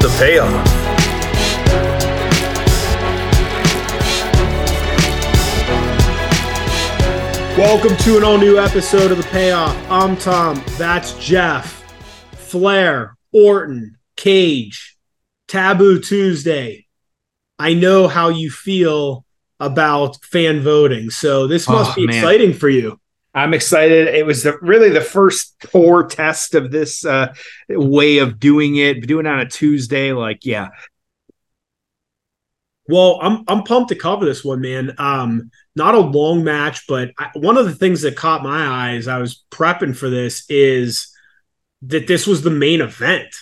the payoff. Welcome to an all new episode of The Payoff. I'm Tom. That's Jeff. Flair, Orton, Cage, Taboo Tuesday. I know how you feel about fan voting. So this must Oh, be man. exciting for you. I'm excited. It was the, really the first poor test of this uh, way of doing it. Doing it on a Tuesday, like yeah, Well, I'm I'm pumped to cover this one, man. Um, not a long match, but I, one of the things that caught my eye as I was prepping for this is that this was the main event.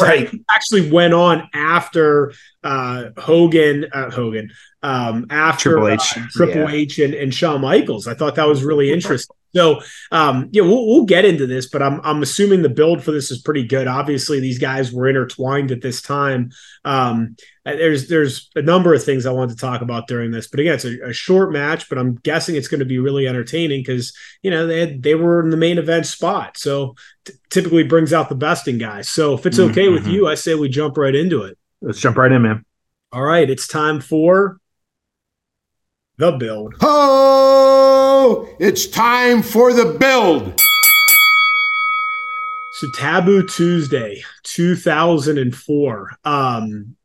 Right. Actually went on after uh, Hogan, uh, Hogan, um, after Triple H. uh, Triple Yeah. H, and, and Shawn Michaels. I thought that was really interesting. So, um, yeah, we'll, we'll get into this, but I'm I'm assuming the build for this is pretty good. Obviously, these guys were intertwined at this time. Um, uh, there's there's a number of things I want to talk about during this, but again, it's a, a short match, but I'm guessing it's going to be really entertaining because you know they had, they were in the main event spot, so t- typically brings out the best in guys. So if it's okay with Mhm. you, I say we jump right into it. let's jump right in, man. All right, it's time for the build. It's time for the build. So Taboo Tuesday, 2004. Um,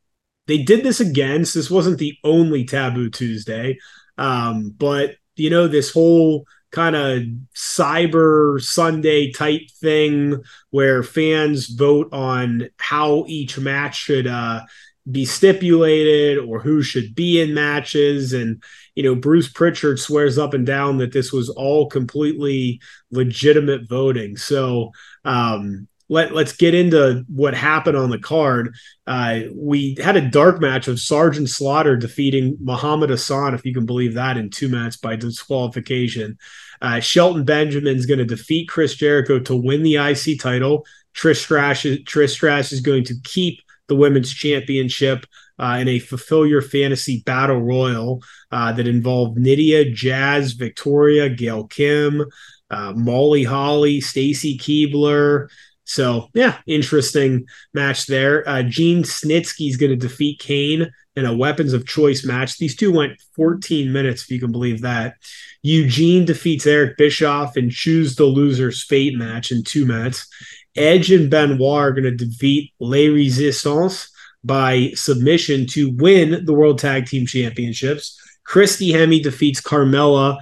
they did this again. So this wasn't the only Taboo Tuesday. Um, but you know, this whole kind of cyber Sunday type thing where fans vote on how each match should uh be stipulated or who should be in matches and you know Bruce Pritchard swears up and down that this was all completely legitimate voting. So um, let let's get into what happened on the card. Uh, we had a dark match of Sergeant Slaughter defeating Muhammad Hassan, if you can believe that, in two minutes by disqualification. Uh, Shelton Benjamin's going to defeat Chris Jericho to win the IC title. Trish Stratus, Trish Stratus is going to keep the women's championship uh, in a fulfill your fantasy battle royal uh, that involved Nidia, Jazz, Victoria, Gail Kim, uh, Molly Holly, Stacy Keibler. So yeah, interesting match there. Uh, Gene Snitsky is going to defeat Kane in a weapons of choice match. These two went 14 minutes, if you can believe that. Eugene defeats Eric Bischoff and choose the loser's fate match in two minutes. Edge and Benoit are going to defeat Les Resistance by submission to win the World Tag Team Championships. Christy Hemme defeats Carmella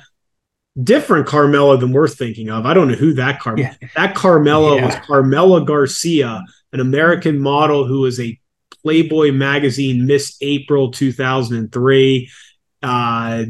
different Carmella than we're thinking of. I don't know who that Carmella. Yeah. That Carmella Yeah. was Carmella Garcia, an American model who was a Playboy magazine Miss April 2003. Uh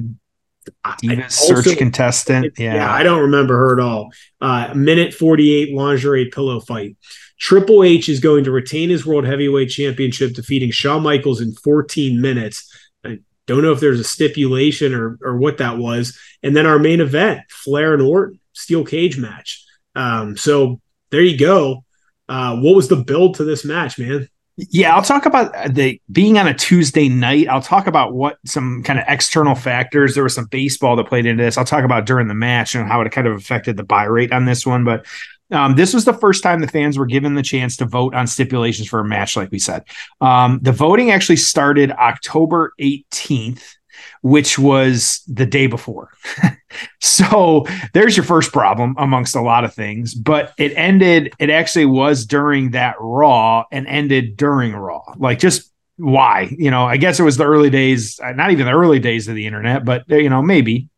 I- Divas also- search contestant. yeah. Yeah, I don't remember her at all. Uh, minute 48 lingerie pillow fight. Triple H is going to retain his World Heavyweight Championship, defeating Shawn Michaels in 14 minutes. I don't know if there's a stipulation or, or what that was. And then our main event, Flair and Orton, steel cage match. Um, so there you go. Uh, what was the build to this match, man? Yeah, I'll talk about the being on a Tuesday night. I'll talk about what some kind of external factors. There was some baseball that played into this. I'll talk about during the match and how it kind of affected the buy rate on this one. But um, this was the first time the fans were given the chance to vote on stipulations for a match, like we said. Um, the voting actually started October 18th, which was the day before. so there's your first problem amongst a lot of things, but it ended, it actually was during that Raw and ended during Raw. Like, just why? You know, I guess it was the early days, uh, not even the early days of the internet, but, you know, maybe.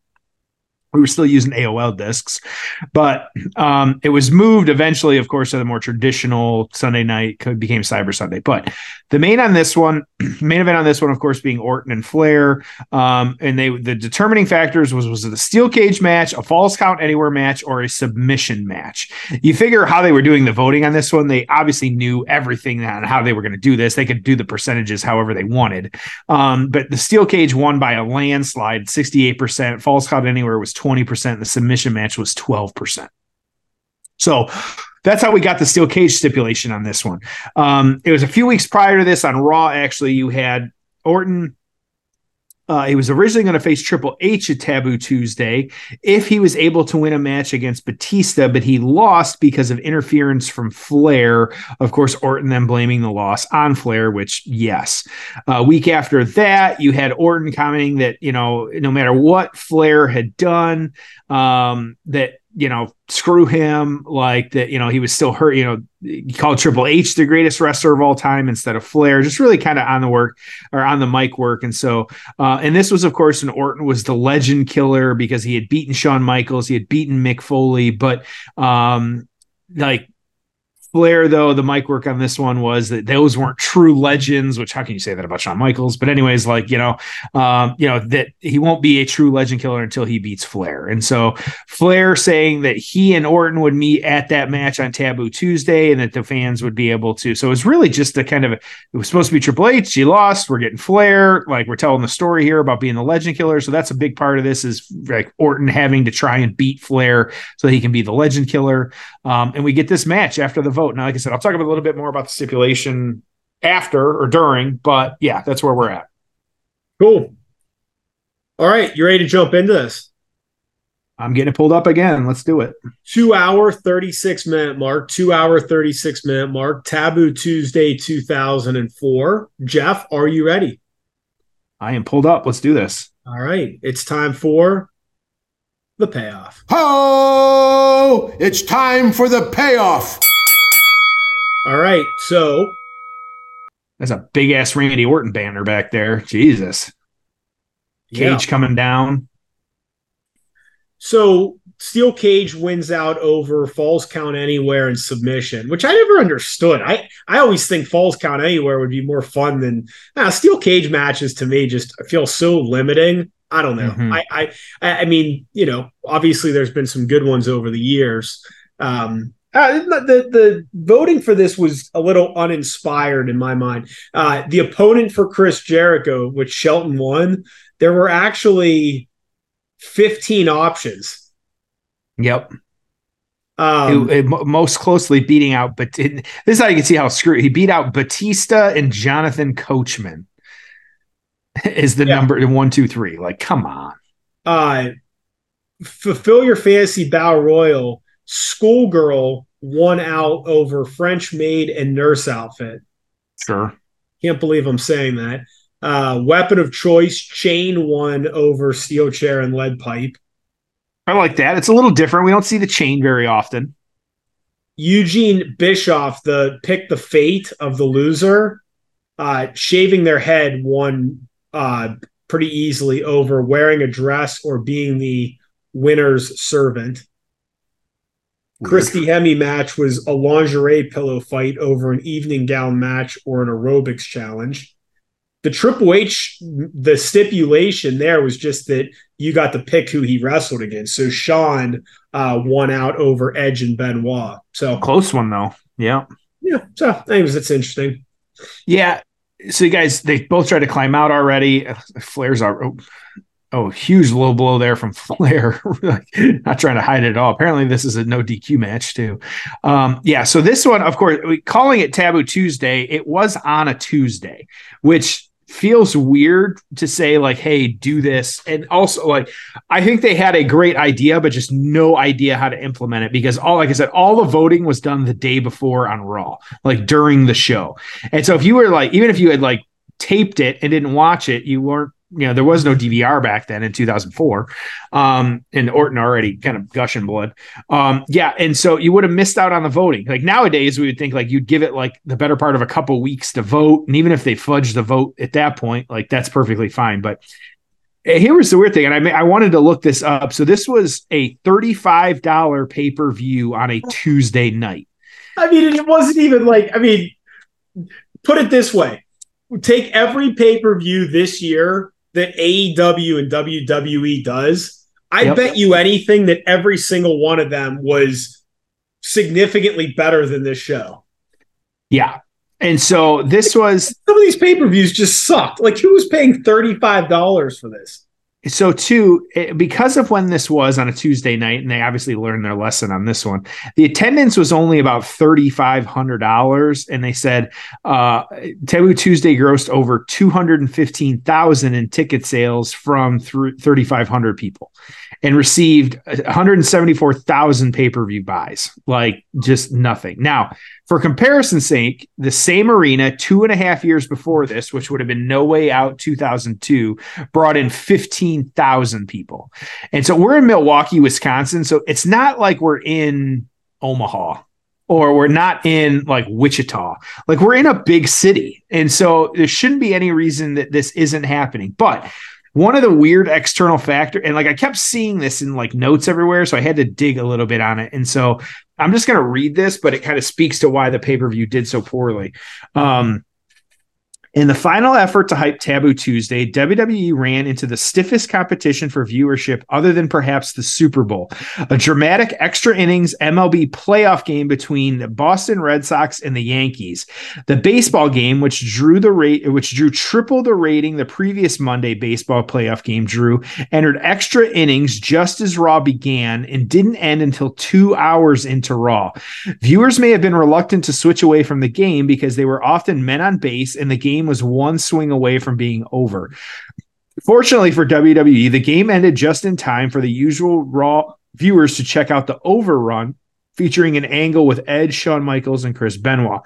We were still using AOL discs, but um, it was moved eventually, of course, to the more traditional Sunday night. Became Cyber Sunday, but the main on this one, main event on this one, of course, being Orton and Flair, um, and they the determining factors was was it a steel cage match, a falls count anywhere match, or a submission match. You figure how they were doing the voting on this one. They obviously knew everything on how they were going to do this. They could do the percentages however they wanted, um, but the steel cage won by a landslide, sixty eight percent. Falls count anywhere was 20%. The submission match was 12%. So that's how we got the steel cage stipulation on this one. Um, it was a few weeks prior to this on Raw. Actually, you had Orton uh, he was originally going to face Triple H at Taboo Tuesday if he was able to win a match against Batista, but he lost because of interference from Flair. Of course, Orton then blaming the loss on Flair, which, yes. A uh, week after that, you had Orton commenting that, you know, no matter what Flair had done, um, that you know, screw him, like that, you know, he was still hurt, you know, he called Triple H the greatest wrestler of all time instead of Flair, just really kind of on the work or on the mic work. And so, uh, and this was, of course, when Orton was the legend killer because he had beaten Shawn Michaels, he had beaten Mick Foley, but um, like Flair, though, the mic work on this one was that those weren't true legends, which how can you say that about Shawn Michaels? But anyways, like, you know, um, you know, that he won't be a true legend killer until he beats Flair. And so Flair saying that he and Orton would meet at that match on Taboo Tuesday and that the fans would be able to. So it was really just a kind of it was supposed to be Triple H. He lost. We're getting Flair. Like we're telling the story here about being the legend killer. So that's a big part of this is like Orton having to try and beat Flair so he can be the legend killer. Um, and we get this match after the vote vote. Now, like I said, I'll talk a little bit more about the stipulation after or during, but yeah, that's where we're at. Cool. All right, you ready to jump into this? I'm getting it pulled up again. Let's do it. Two hour, 36 minute mark, two hour, 36 minute mark, Taboo Tuesday 2004. Jeff, are you ready? I am pulled up. Let's do this. All right, it's time for the payoff. Oh, it's time for the payoff. All right. So that's a big ass Randy Orton banner back there. Jesus. Cage yeah. coming down. So Steel Cage wins out over Falls Count Anywhere and submission, which I never understood. I, I always think Falls Count Anywhere would be more fun than nah, Steel Cage matches to me just feel so limiting. I don't know. Mm-hmm. I, I I mean, you know, obviously there's been some good ones over the years. Um, uh, the the voting for this was a little uninspired in my mind. Uh, the opponent for Chris Jericho, which Shelton won, there were actually 15 options. Yep. Um, it, it, most closely beating out, but this is how you can see how screwed he beat out Batista and Jonathan Coachman. Is the yeah. number one, two, three? Like, come on. Uh, fulfill your fantasy battle royal Schoolgirl won out over French maid and nurse outfit. Sure. Can't believe I'm saying that. Uh, weapon of choice, chain one over steel chair and lead pipe. I like that. It's a little different. We don't see the chain very often. Eugene Bischoff, the pick the fate of the loser, uh, shaving their head won uh, pretty easily over wearing a dress or being the winner's servant. Christy Hemme match was a lingerie pillow fight over an evening gown match or an aerobics challenge. The Triple H, the stipulation there was just that you got to pick who he wrestled against. So Shawn uh, won out over Edge and Benoit. So close one though. Yeah. Yeah. So anyways, it's interesting. Yeah. So you guys, they both tried to climb out already. Flares are oh, Oh, huge low blow there from Flair. Not trying to hide it at all. Apparently, this is a no DQ match too. Um, yeah. So this one, of course, calling it Taboo Tuesday. It was on a Tuesday, which feels weird to say like, "Hey, do this." And also, like, I think they had a great idea, but just no idea how to implement it because all, like I said, all the voting was done the day before on Raw, like during the show. And so if you were like, even if you had like taped it and didn't watch it, you weren't you know, there was no DVR back then in 2004. Um, and Orton already kind of gushing blood. Um, yeah. And so you would have missed out on the voting. Like nowadays, we would think like you'd give it like the better part of a couple weeks to vote. And even if they fudge the vote at that point, like that's perfectly fine. But here was the weird thing, and I I wanted to look this up. So this was a thirty-five dollar pay per view on a Tuesday night. I mean, it wasn't even like I mean, put it this way: take every pay per view this year that AEW and WWE does. I yep. bet you anything that every single one of them was significantly better than this show. Yeah. And so this was some of these pay per views just sucked. Like, who was paying $35 for this? So too because of when this was on a tuesday night and they obviously learned their lesson on this one the attendance was only about $3500 and they said uh taboo tuesday grossed over 215000 in ticket sales from 3500 people and received 174,000 pay-per-view buys like just nothing. Now for comparison's sake, the same arena two and a half years before this, which would have been No Way Out 2002, brought in 15,000 people. And so we're in Milwaukee, Wisconsin. So it's not like we're in Omaha or we're not in like Wichita. Like we're in a big city. And so there shouldn't be any reason that this isn't happening. But one of the weird external factor and like i kept seeing this in like notes everywhere so i had to dig a little bit on it and so i'm just going to read this but it kind of speaks to why the pay-per-view did so poorly. Um in the final effort to hype Taboo Tuesday, WWE ran into the stiffest competition for viewership other than perhaps the Super Bowl, a dramatic extra innings MLB playoff game between the Boston Red Sox and the Yankees. The baseball game, which drew the rate, which drew triple the rating the previous Monday baseball playoff game drew, entered extra innings just as Raw began and didn't end until two hours into Raw. Viewers may have been reluctant to switch away from the game because they were often men on base and the game game was one swing away from being over. Fortunately for WWE, the game ended just in time for the usual Raw viewers to check out the overrun featuring an angle with Edge, Shawn Michaels, and Chris Benoit.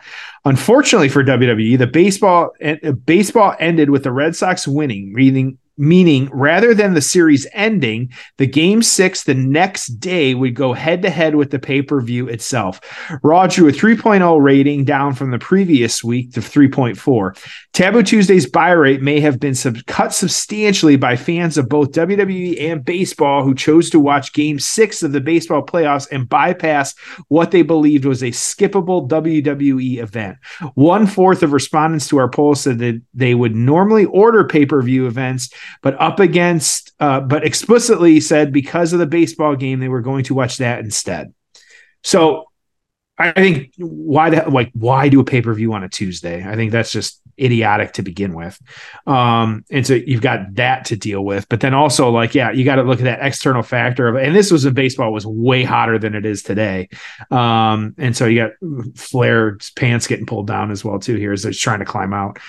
Unfortunately for WWE, the baseball uh, baseball ended with the Red Sox winning, meaning meaning rather than the series ending, the game six the next day would go head to head with the pay per view itself. Raw drew a 3.0 rating down from the previous week to 3.4. Taboo Tuesday's buy rate may have been sub- cut substantially by fans of both WWE and baseball who chose to watch game six of the baseball playoffs and bypass what they believed was a skippable WWE event. One fourth of respondents to our poll said that they would normally order pay per view events but up against, uh, but explicitly said because of the baseball game, they were going to watch that instead. So I think why the like why do a pay per view on a Tuesday? I think that's just idiotic to begin with. Um, and so you've got that to deal with, but then also like yeah, you got to look at that external factor of and this was in baseball was way hotter than it is today. Um, and so you got Flair's pants getting pulled down as well too here as he's trying to climb out.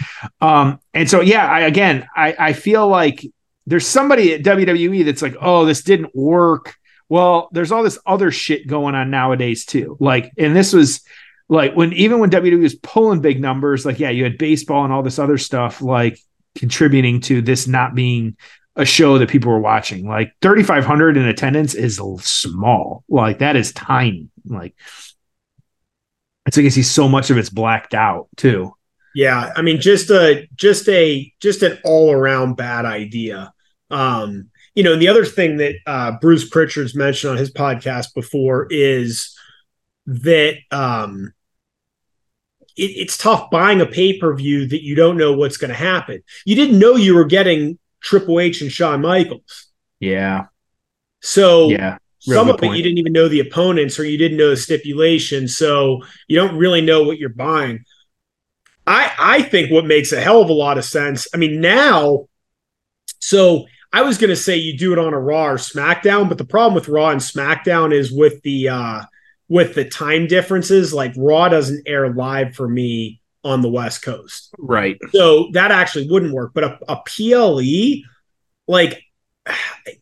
Um, and so yeah, I again I I feel like there's somebody at WWE that's like, oh, this didn't work well, there's all this other shit going on nowadays too. Like, and this was like when even when WWE was pulling big numbers, like, yeah, you had baseball and all this other stuff like contributing to this not being a show that people were watching. Like 3,500 in attendance is small. Like that is tiny. Like it's like I see so much of it's blacked out too. Yeah, I mean, just a just a just an all around bad idea. Um, you know, and the other thing that uh, Bruce Pritchard's mentioned on his podcast before is that um, it, it's tough buying a pay per view that you don't know what's going to happen. You didn't know you were getting Triple H and Shawn Michaels. Yeah. So yeah, some of point. it you didn't even know the opponents or you didn't know the stipulation, so you don't really know what you're buying. I I think what makes a hell of a lot of sense. I mean, now, so I was going to say you do it on a Raw or SmackDown, but the problem with Raw and SmackDown is with the uh, with the time differences. Like Raw doesn't air live for me on the West Coast, right? So that actually wouldn't work. But a, a PLE, like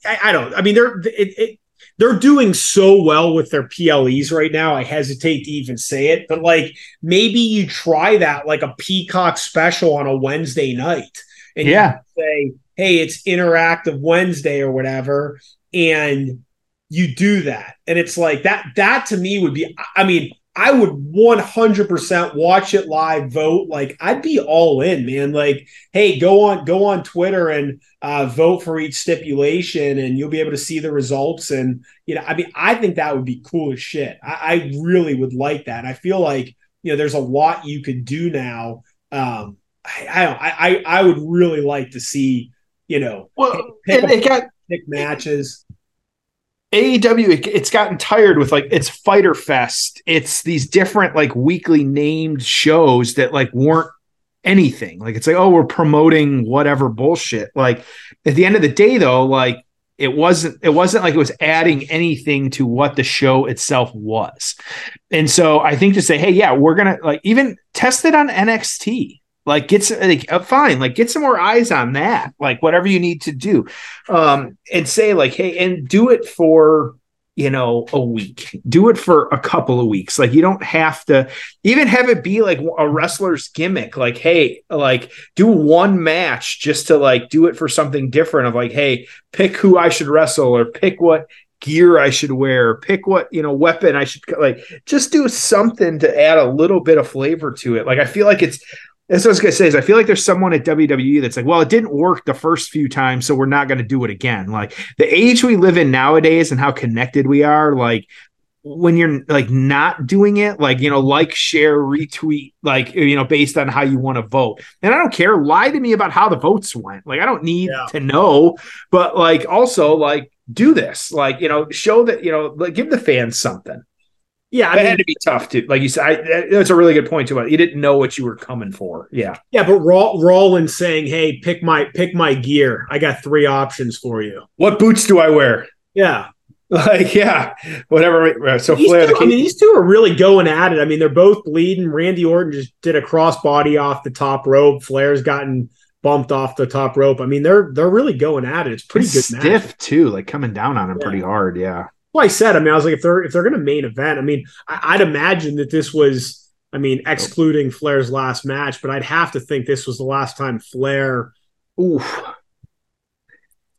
I, I, don't. I mean, they're it, it, they're doing so well with their PLEs right now. I hesitate to even say it, but like maybe you try that like a Peacock special on a Wednesday night, and yeah, say hey, it's interactive Wednesday or whatever, and you do that. And it's like that, that to me would be, I mean, I would 100% watch it live, vote. Like I'd be all in, man. Like, hey, go on, go on Twitter and uh, vote for each stipulation, and you'll be able to see the results. And you know, I mean, I think that would be cool as shit. I, I really would like that. I feel like you know, there's a lot you could do now. Um, I, I don't. I, I would really like to see, you know, well, pick, pick, got pick matches. AEW it, it's gotten tired with like it's Fighter Fest. It's these different like weekly named shows that like weren't anything. Like it's like oh we're promoting whatever bullshit. Like at the end of the day though, like it wasn't it wasn't like it was adding anything to what the show itself was. And so I think to say hey yeah, we're to like even test it on NXT. Like get some, like, uh, fine, like get some more eyes on that. Like whatever you need to do, um, and say like, hey, and do it for you know a week. Do it for a couple of weeks. Like you don't have to even have it be like a wrestler's gimmick. Like hey, like do one match just to like do it for something different. Of like hey, pick who I should wrestle or pick what gear I should wear, pick what, you know, weapon I should like just do something to add a little bit of flavor to it. Like I feel like it's that's what I was gonna say is I feel like there's someone at WWE that's like, well, it didn't work the first few times, so we're not gonna do it again. Like the age we live in nowadays and how connected we are, like when you're like not doing it, like you know, like, share, retweet, like you know, based on how you want to vote. And I don't care, lie to me about how the votes went. Like I don't need yeah. to know, but like also like do this, like you know, show that you know, like give the fans something. Yeah, I mean, it had to be tough to, like you said. I, that's a really good point too. You didn't know what you were coming for. Yeah, yeah. But Rollins saying, "Hey, pick my pick my gear. I got three options for you. What boots do I wear?" Yeah, like yeah, whatever. So these Flair, two, I mean, these two are really going at it. I mean, they're both bleeding. Randy Orton just did a crossbody off the top rope. Flair's gotten bumped off the top rope. I mean, they're they're really going at it. It's pretty it's good. Stiff match. too, like coming down on him yeah. pretty hard. Yeah. Well, I said, I mean, I was like, if they're if they're going to main event, I mean, I, would imagine that this was, I mean, excluding Flair's last match, but I'd have to think this was the last time Flair. Oof.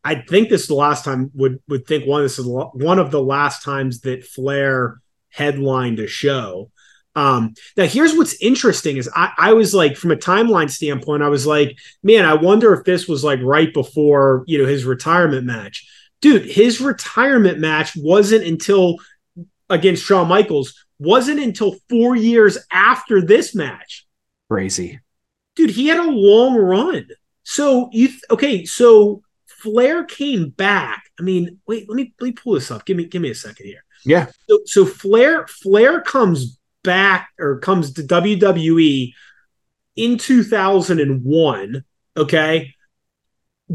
I think this is the last time would would think one. This is one of the last times that Flair headlined a show. Um, now, here's what's interesting is I, I was like, from a timeline standpoint, I was like, man, I wonder if this was like right before you know his retirement match dude, his retirement match wasn't until against Shawn Michaels, wasn't until four years after this match. Crazy. Dude, he had a long run. So you th- okay, so Flair came back. I mean, wait, let me let me pull this up. Give me give me a second here. Yeah. So, so Flair Flair comes back or comes to WWE in 2001, okay?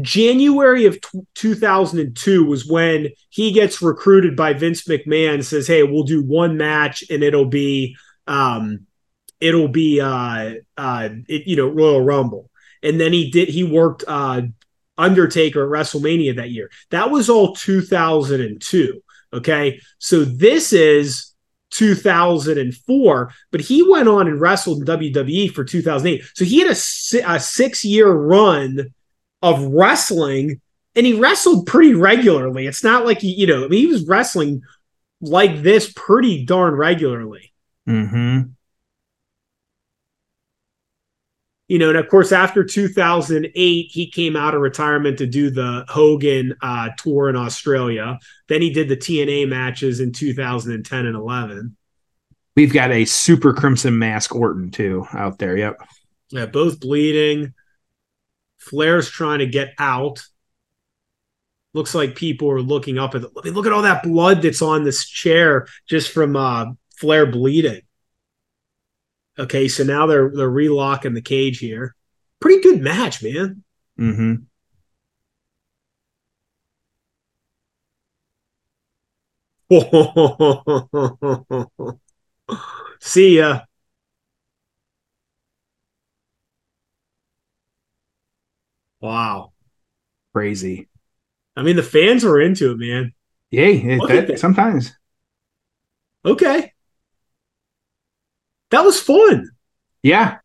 January of t- 2002 was when he gets recruited by Vince McMahon says, "Hey, we'll do one match and it'll be um it'll be uh uh it, you know Royal Rumble." And then he did he worked uh Undertaker at WrestleMania that year. That was all 2002, okay? So this is 2004, but he went on and wrestled in WWE for 2008. So he had a, a 6-year run of wrestling and he wrestled pretty regularly. It's not like he, you know, I mean, he was wrestling like this pretty darn regularly. Mm-hmm. You know, and of course, after 2008, he came out of retirement to do the Hogan uh, tour in Australia. Then he did the TNA matches in 2010 and 11. We've got a super crimson mask Orton too out there. Yep. Yeah, both bleeding. Flair's trying to get out. Looks like people are looking up at the, I mean, look at all that blood that's on this chair just from uh, Flair bleeding. Okay, so now they're they're relocking the cage here. Pretty good match, man. Mm-hmm. See ya. Wow. Crazy. I mean, the fans were into it, man. Yeah, that, sometimes. Okay. That was fun. Yeah.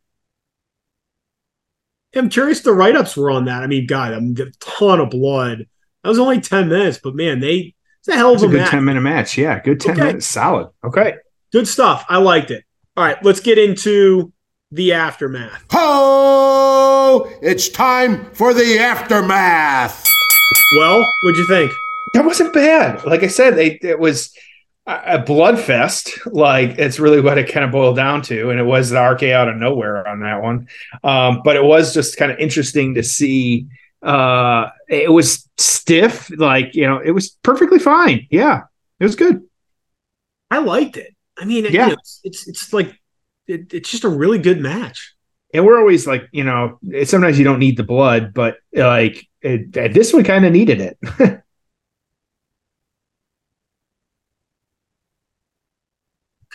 I'm curious the write ups were on that. I mean, God, I mean, a ton of blood. That was only 10 minutes, but man, they, it's a hell of a, a, good match. 10 minute match. Yeah, good 10 okay. minutes. Solid. Okay. Good stuff. I liked it. All right, let's get into the aftermath. Ho! It's time for the aftermath. Well, what'd you think? That wasn't bad. Like I said, they it was a blood fest. Like it's really what it kind of boiled down to, and it was the RK out of nowhere on that one. Um, but it was just kind of interesting to see. Uh, it was stiff, like you know, it was perfectly fine. Yeah, it was good. I liked it. I mean, Yeah. you know, it's, it's it's like it, it's just a really good match. And we're always like, you know, sometimes you don't need the blood, but like it, this one kind of needed it.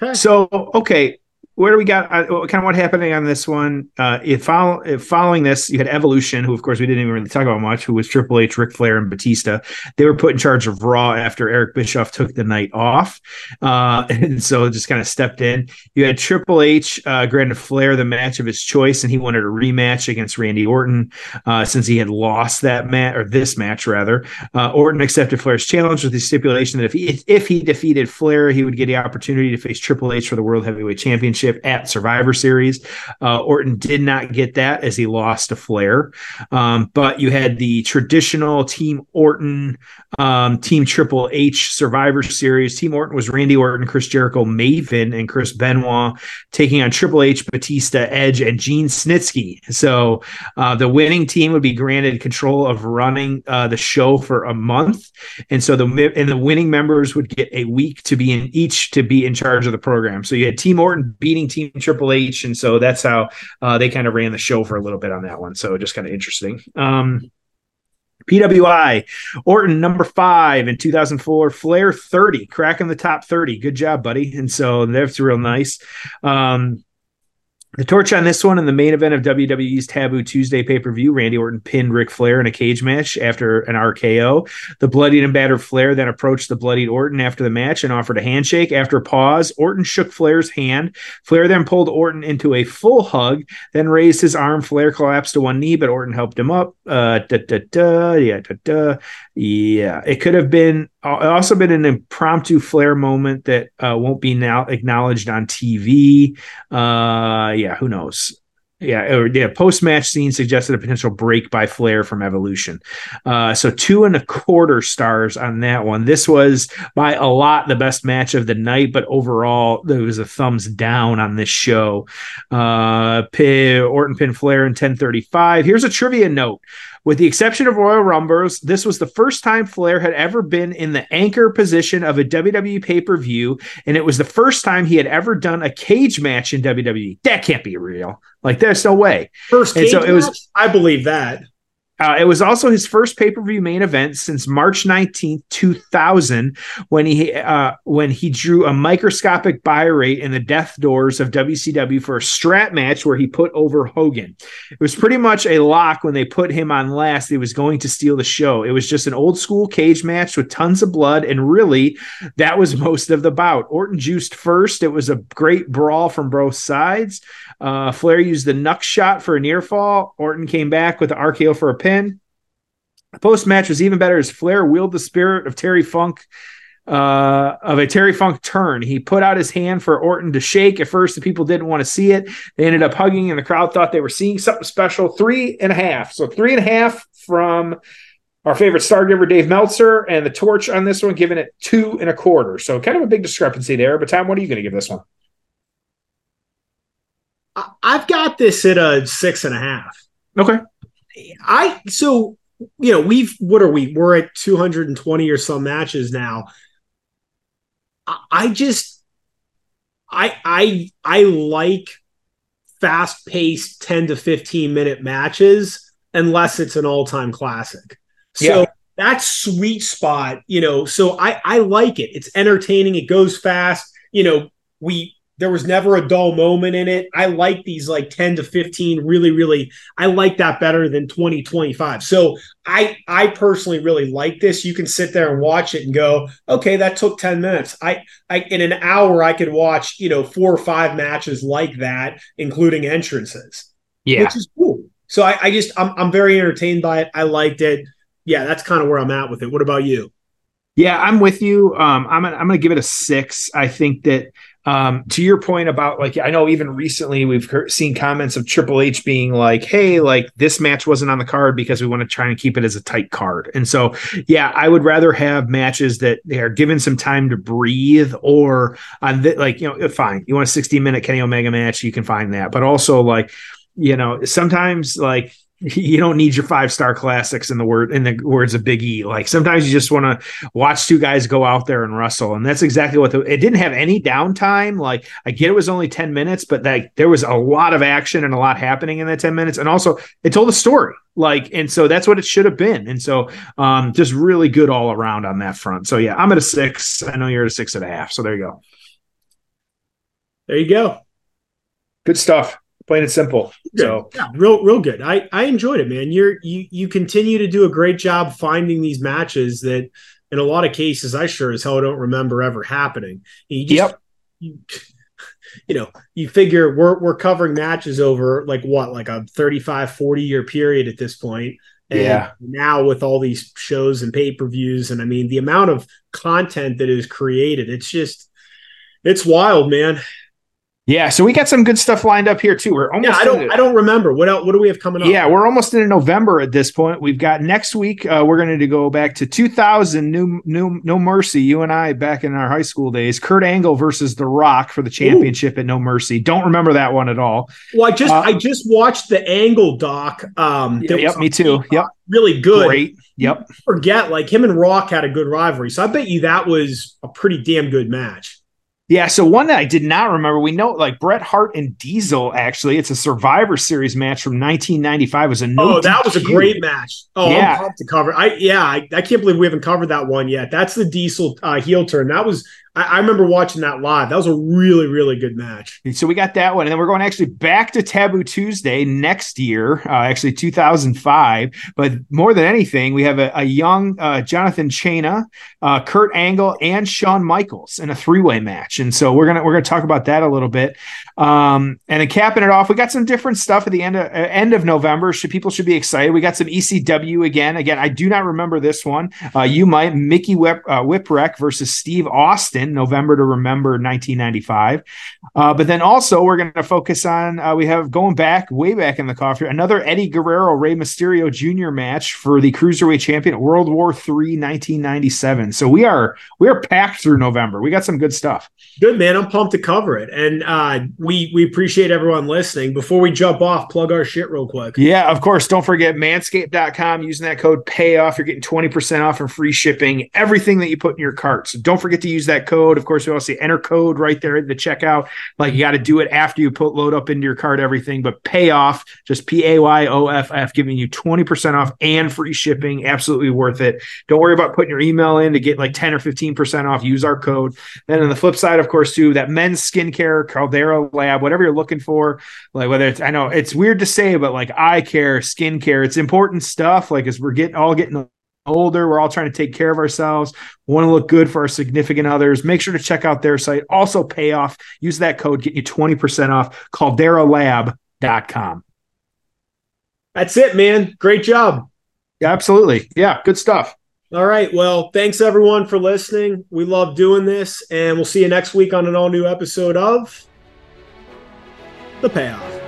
Okay. So okay, where do we got? Uh, kind of what happening on this one? Uh, if, follow, if following this, you had Evolution, who of course we didn't even really talk about much, who was Triple H, Ric Flair, and Batista. They were put in charge of Raw after Eric Bischoff took the night off, uh, and so just kind of stepped in. You had Triple H uh, granted Flair the match of his choice, and he wanted a rematch against Randy Orton uh, since he had lost that match or this match rather. Uh, Orton accepted Flair's challenge with the stipulation that if he if he defeated Flair, he would get the opportunity to face Triple H for the World Heavyweight Championship at Survivor Series. Uh, Orton did not get that as he lost to Flair. Um, but you had the traditional Team Orton, um, Team Triple H Survivor Series. Team Orton was Randy Orton, Chris Jericho, Maven, and Chris Benoit taking on Triple H, Batista, Edge, and Gene Snitsky. So uh, the winning team would be granted control of running uh, the show for a month, and so the and the winning members would get a week to be in each to be in charge of the program. So you had Team Orton beating Team Triple H, and so that's how uh, they kind of ran the show for a little bit on that one. So just kind of interesting. Um, PWI Orton number five in 2004, Flair 30, cracking the top 30. Good job, buddy. And so that's real nice. Um, the torch on this one in the main event of WWE's Taboo Tuesday pay per view, Randy Orton pinned Ric Flair in a cage match after an RKO. The bloodied and battered Flair then approached the bloodied Orton after the match and offered a handshake. After a pause, Orton shook Flair's hand. Flair then pulled Orton into a full hug, then raised his arm. Flair collapsed to one knee, but Orton helped him up. Uh, da, da, da, yeah, da, da. Yeah, it could have been uh, also been an impromptu Flair moment that uh, won't be now acknowledged on TV. Uh, yeah, who knows? Yeah, or yeah, post match scene suggested a potential break by Flair from Evolution. Uh, so two and a quarter stars on that one. This was by a lot the best match of the night, but overall there was a thumbs down on this show. Uh, pin, Orton pin Flair in 1035. Here's a trivia note. With the exception of Royal Rumbles, this was the first time Flair had ever been in the anchor position of a WWE pay per view, and it was the first time he had ever done a cage match in WWE. That can't be real. Like, there's no way. First cage so it was- I believe that. Uh, it was also his first pay per view main event since March 19th, 2000, when he uh, when he drew a microscopic buy rate in the death doors of WCW for a strap match where he put over Hogan. It was pretty much a lock when they put him on last. He was going to steal the show. It was just an old school cage match with tons of blood, and really, that was most of the bout. Orton juiced first. It was a great brawl from both sides. Uh, Flair used the knuck shot for a near fall. Orton came back with the RKO for a pin. The post match was even better as Flair wheeled the spirit of Terry Funk uh, of a Terry Funk turn. He put out his hand for Orton to shake. At first, the people didn't want to see it. They ended up hugging, and the crowd thought they were seeing something special. Three and a half. So three and a half from our favorite star giver, Dave Meltzer, and the torch on this one, giving it two and a quarter. So kind of a big discrepancy there. But Tom, what are you going to give this one? I- I've got this at a six and a half. Okay. I so you know we've what are we? We're at 220 or some matches now. I, I just I I I like fast paced 10 to 15 minute matches unless it's an all time classic. So Yeah. that sweet spot, you know, so I I like it. It's entertaining. It goes fast. You know, we there was never a dull moment in it. I like these like 10 to 15 really really I like that better than 20 25. So I I personally really like this. You can sit there and watch it and go, "Okay, that took 10 minutes." I I in an hour I could watch, you know, four or five matches like that including entrances Yeah. which is cool. So I, I just I'm I'm very entertained by it. I liked it. Yeah, that's kind of where I'm at with it. What about you? Yeah, I'm with you. Um, I'm gonna, I'm gonna give it a six. I think that um, to your point about like I know even recently we've seen comments of Triple H being like, "Hey, like this match wasn't on the card because we want to try and keep it as a tight card." And so, yeah, I would rather have matches that they are given some time to breathe, or on the, like you know, fine, you want a 60 minute Kenny Omega match, you can find that, but also like you know, sometimes like you don't need your five star classics in the word in the words of Big E. Like sometimes you just want to watch two guys go out there and wrestle, and that's exactly what the, it didn't have any downtime. Like I get it was only ten minutes, but like there was a lot of action and a lot happening in that ten minutes, and also it told a story. Like and so that's what it should have been, and so um, just really good all around on that front. So yeah, I'm at a six. I know you're at a six and a half. So there you go. There you go. Good stuff plain and simple. Good. So yeah, real real good. I I enjoyed it, man. You're you you continue to do a great job finding these matches that in a lot of cases I sure as hell don't remember ever happening. You just, yep. You, you know, you figure we're we're covering matches over like what, like a 35, 40 year period at this point. And yeah. now with all these shows and pay-per-views, and I mean the amount of content that is created, it's just it's wild, man. Yeah, so we got some good stuff lined up here too. We're almost. Yeah, I don't. Into, I don't remember what else. What do we have coming up? Yeah, we're almost into November at this point. We've got next week. Uh, we're going to go back to 2000. New, new, no mercy. You and I back in our high school days. Kurt Angle versus The Rock for the championship Ooh. at No Mercy. Don't remember that one at all. Well, I just uh, I just watched the Angle doc. Um, yep, me too. Yep, really good. Great. Yep. forget like him and Rock had a good rivalry, so I bet you that was a pretty damn good match. Yeah, so one that I did not remember, we know like Bret Hart and Diesel. Actually, it's a Survivor Series match from 1995. It was a no. Oh, that DQ. was a great match. Oh, yeah. I'm pumped to cover. I yeah, I, I can't believe we haven't covered that one yet. That's the Diesel uh, heel turn. That was I, remember watching that live. That was a really, really good match. So we got that one, and then we're going actually back to Taboo Tuesday next year, uh, actually 2005. But more than anything, we have a, a young uh, Jonathan Chyna, uh, Kurt Angle, and Shawn Michaels in a three-way match, and so we're gonna we're gonna talk about that a little bit. Um, and then capping it off, we got some different stuff at the end of uh, end of November. Should people should be excited? We got some ECW again. Again, I do not remember this one. Uh, you might Mikey Whip, uh, Whipwreck versus Steve Austin, November to Remember 1995. Uh, but then also we're going to focus on uh, we have going back way back in the coffee another Eddie Guerrero Rey Mysterio Jr. match for the cruiserweight champion World War III 1997. So we are we are packed through November. We got some good stuff. Good man, I'm pumped to cover it and. uh we we appreciate everyone listening. Before we jump off, plug our shit real quick. Yeah, of course. Don't forget manscaped.com. Using that code payoff, you're getting 20% off and free shipping, everything that you put in your cart. So don't forget to use that code. Of course, we also enter code right there at the checkout. Like you got to do it after you put load up into your cart, everything, but payoff, just P A Y O F F, giving you 20% off and free shipping. Absolutely worth it. Don't worry about putting your email in to get like 10 or 15% off. Use our code. Then on the flip side, of course, too, that men's skincare, Caldera lab, whatever you're looking for, like whether it's I know it's weird to say, but like eye care, skin care, it's important stuff. Like as we're getting all getting older, we're all trying to take care of ourselves, we want to look good for our significant others. Make sure to check out their site. Also pay off. Use that code, get you 20% off, calderalab.com. That's it, man. Great job. Yeah, absolutely. Yeah, good stuff. All right. Well, thanks everyone for listening. We love doing this, and we'll see you next week on an all new episode of The Payoff.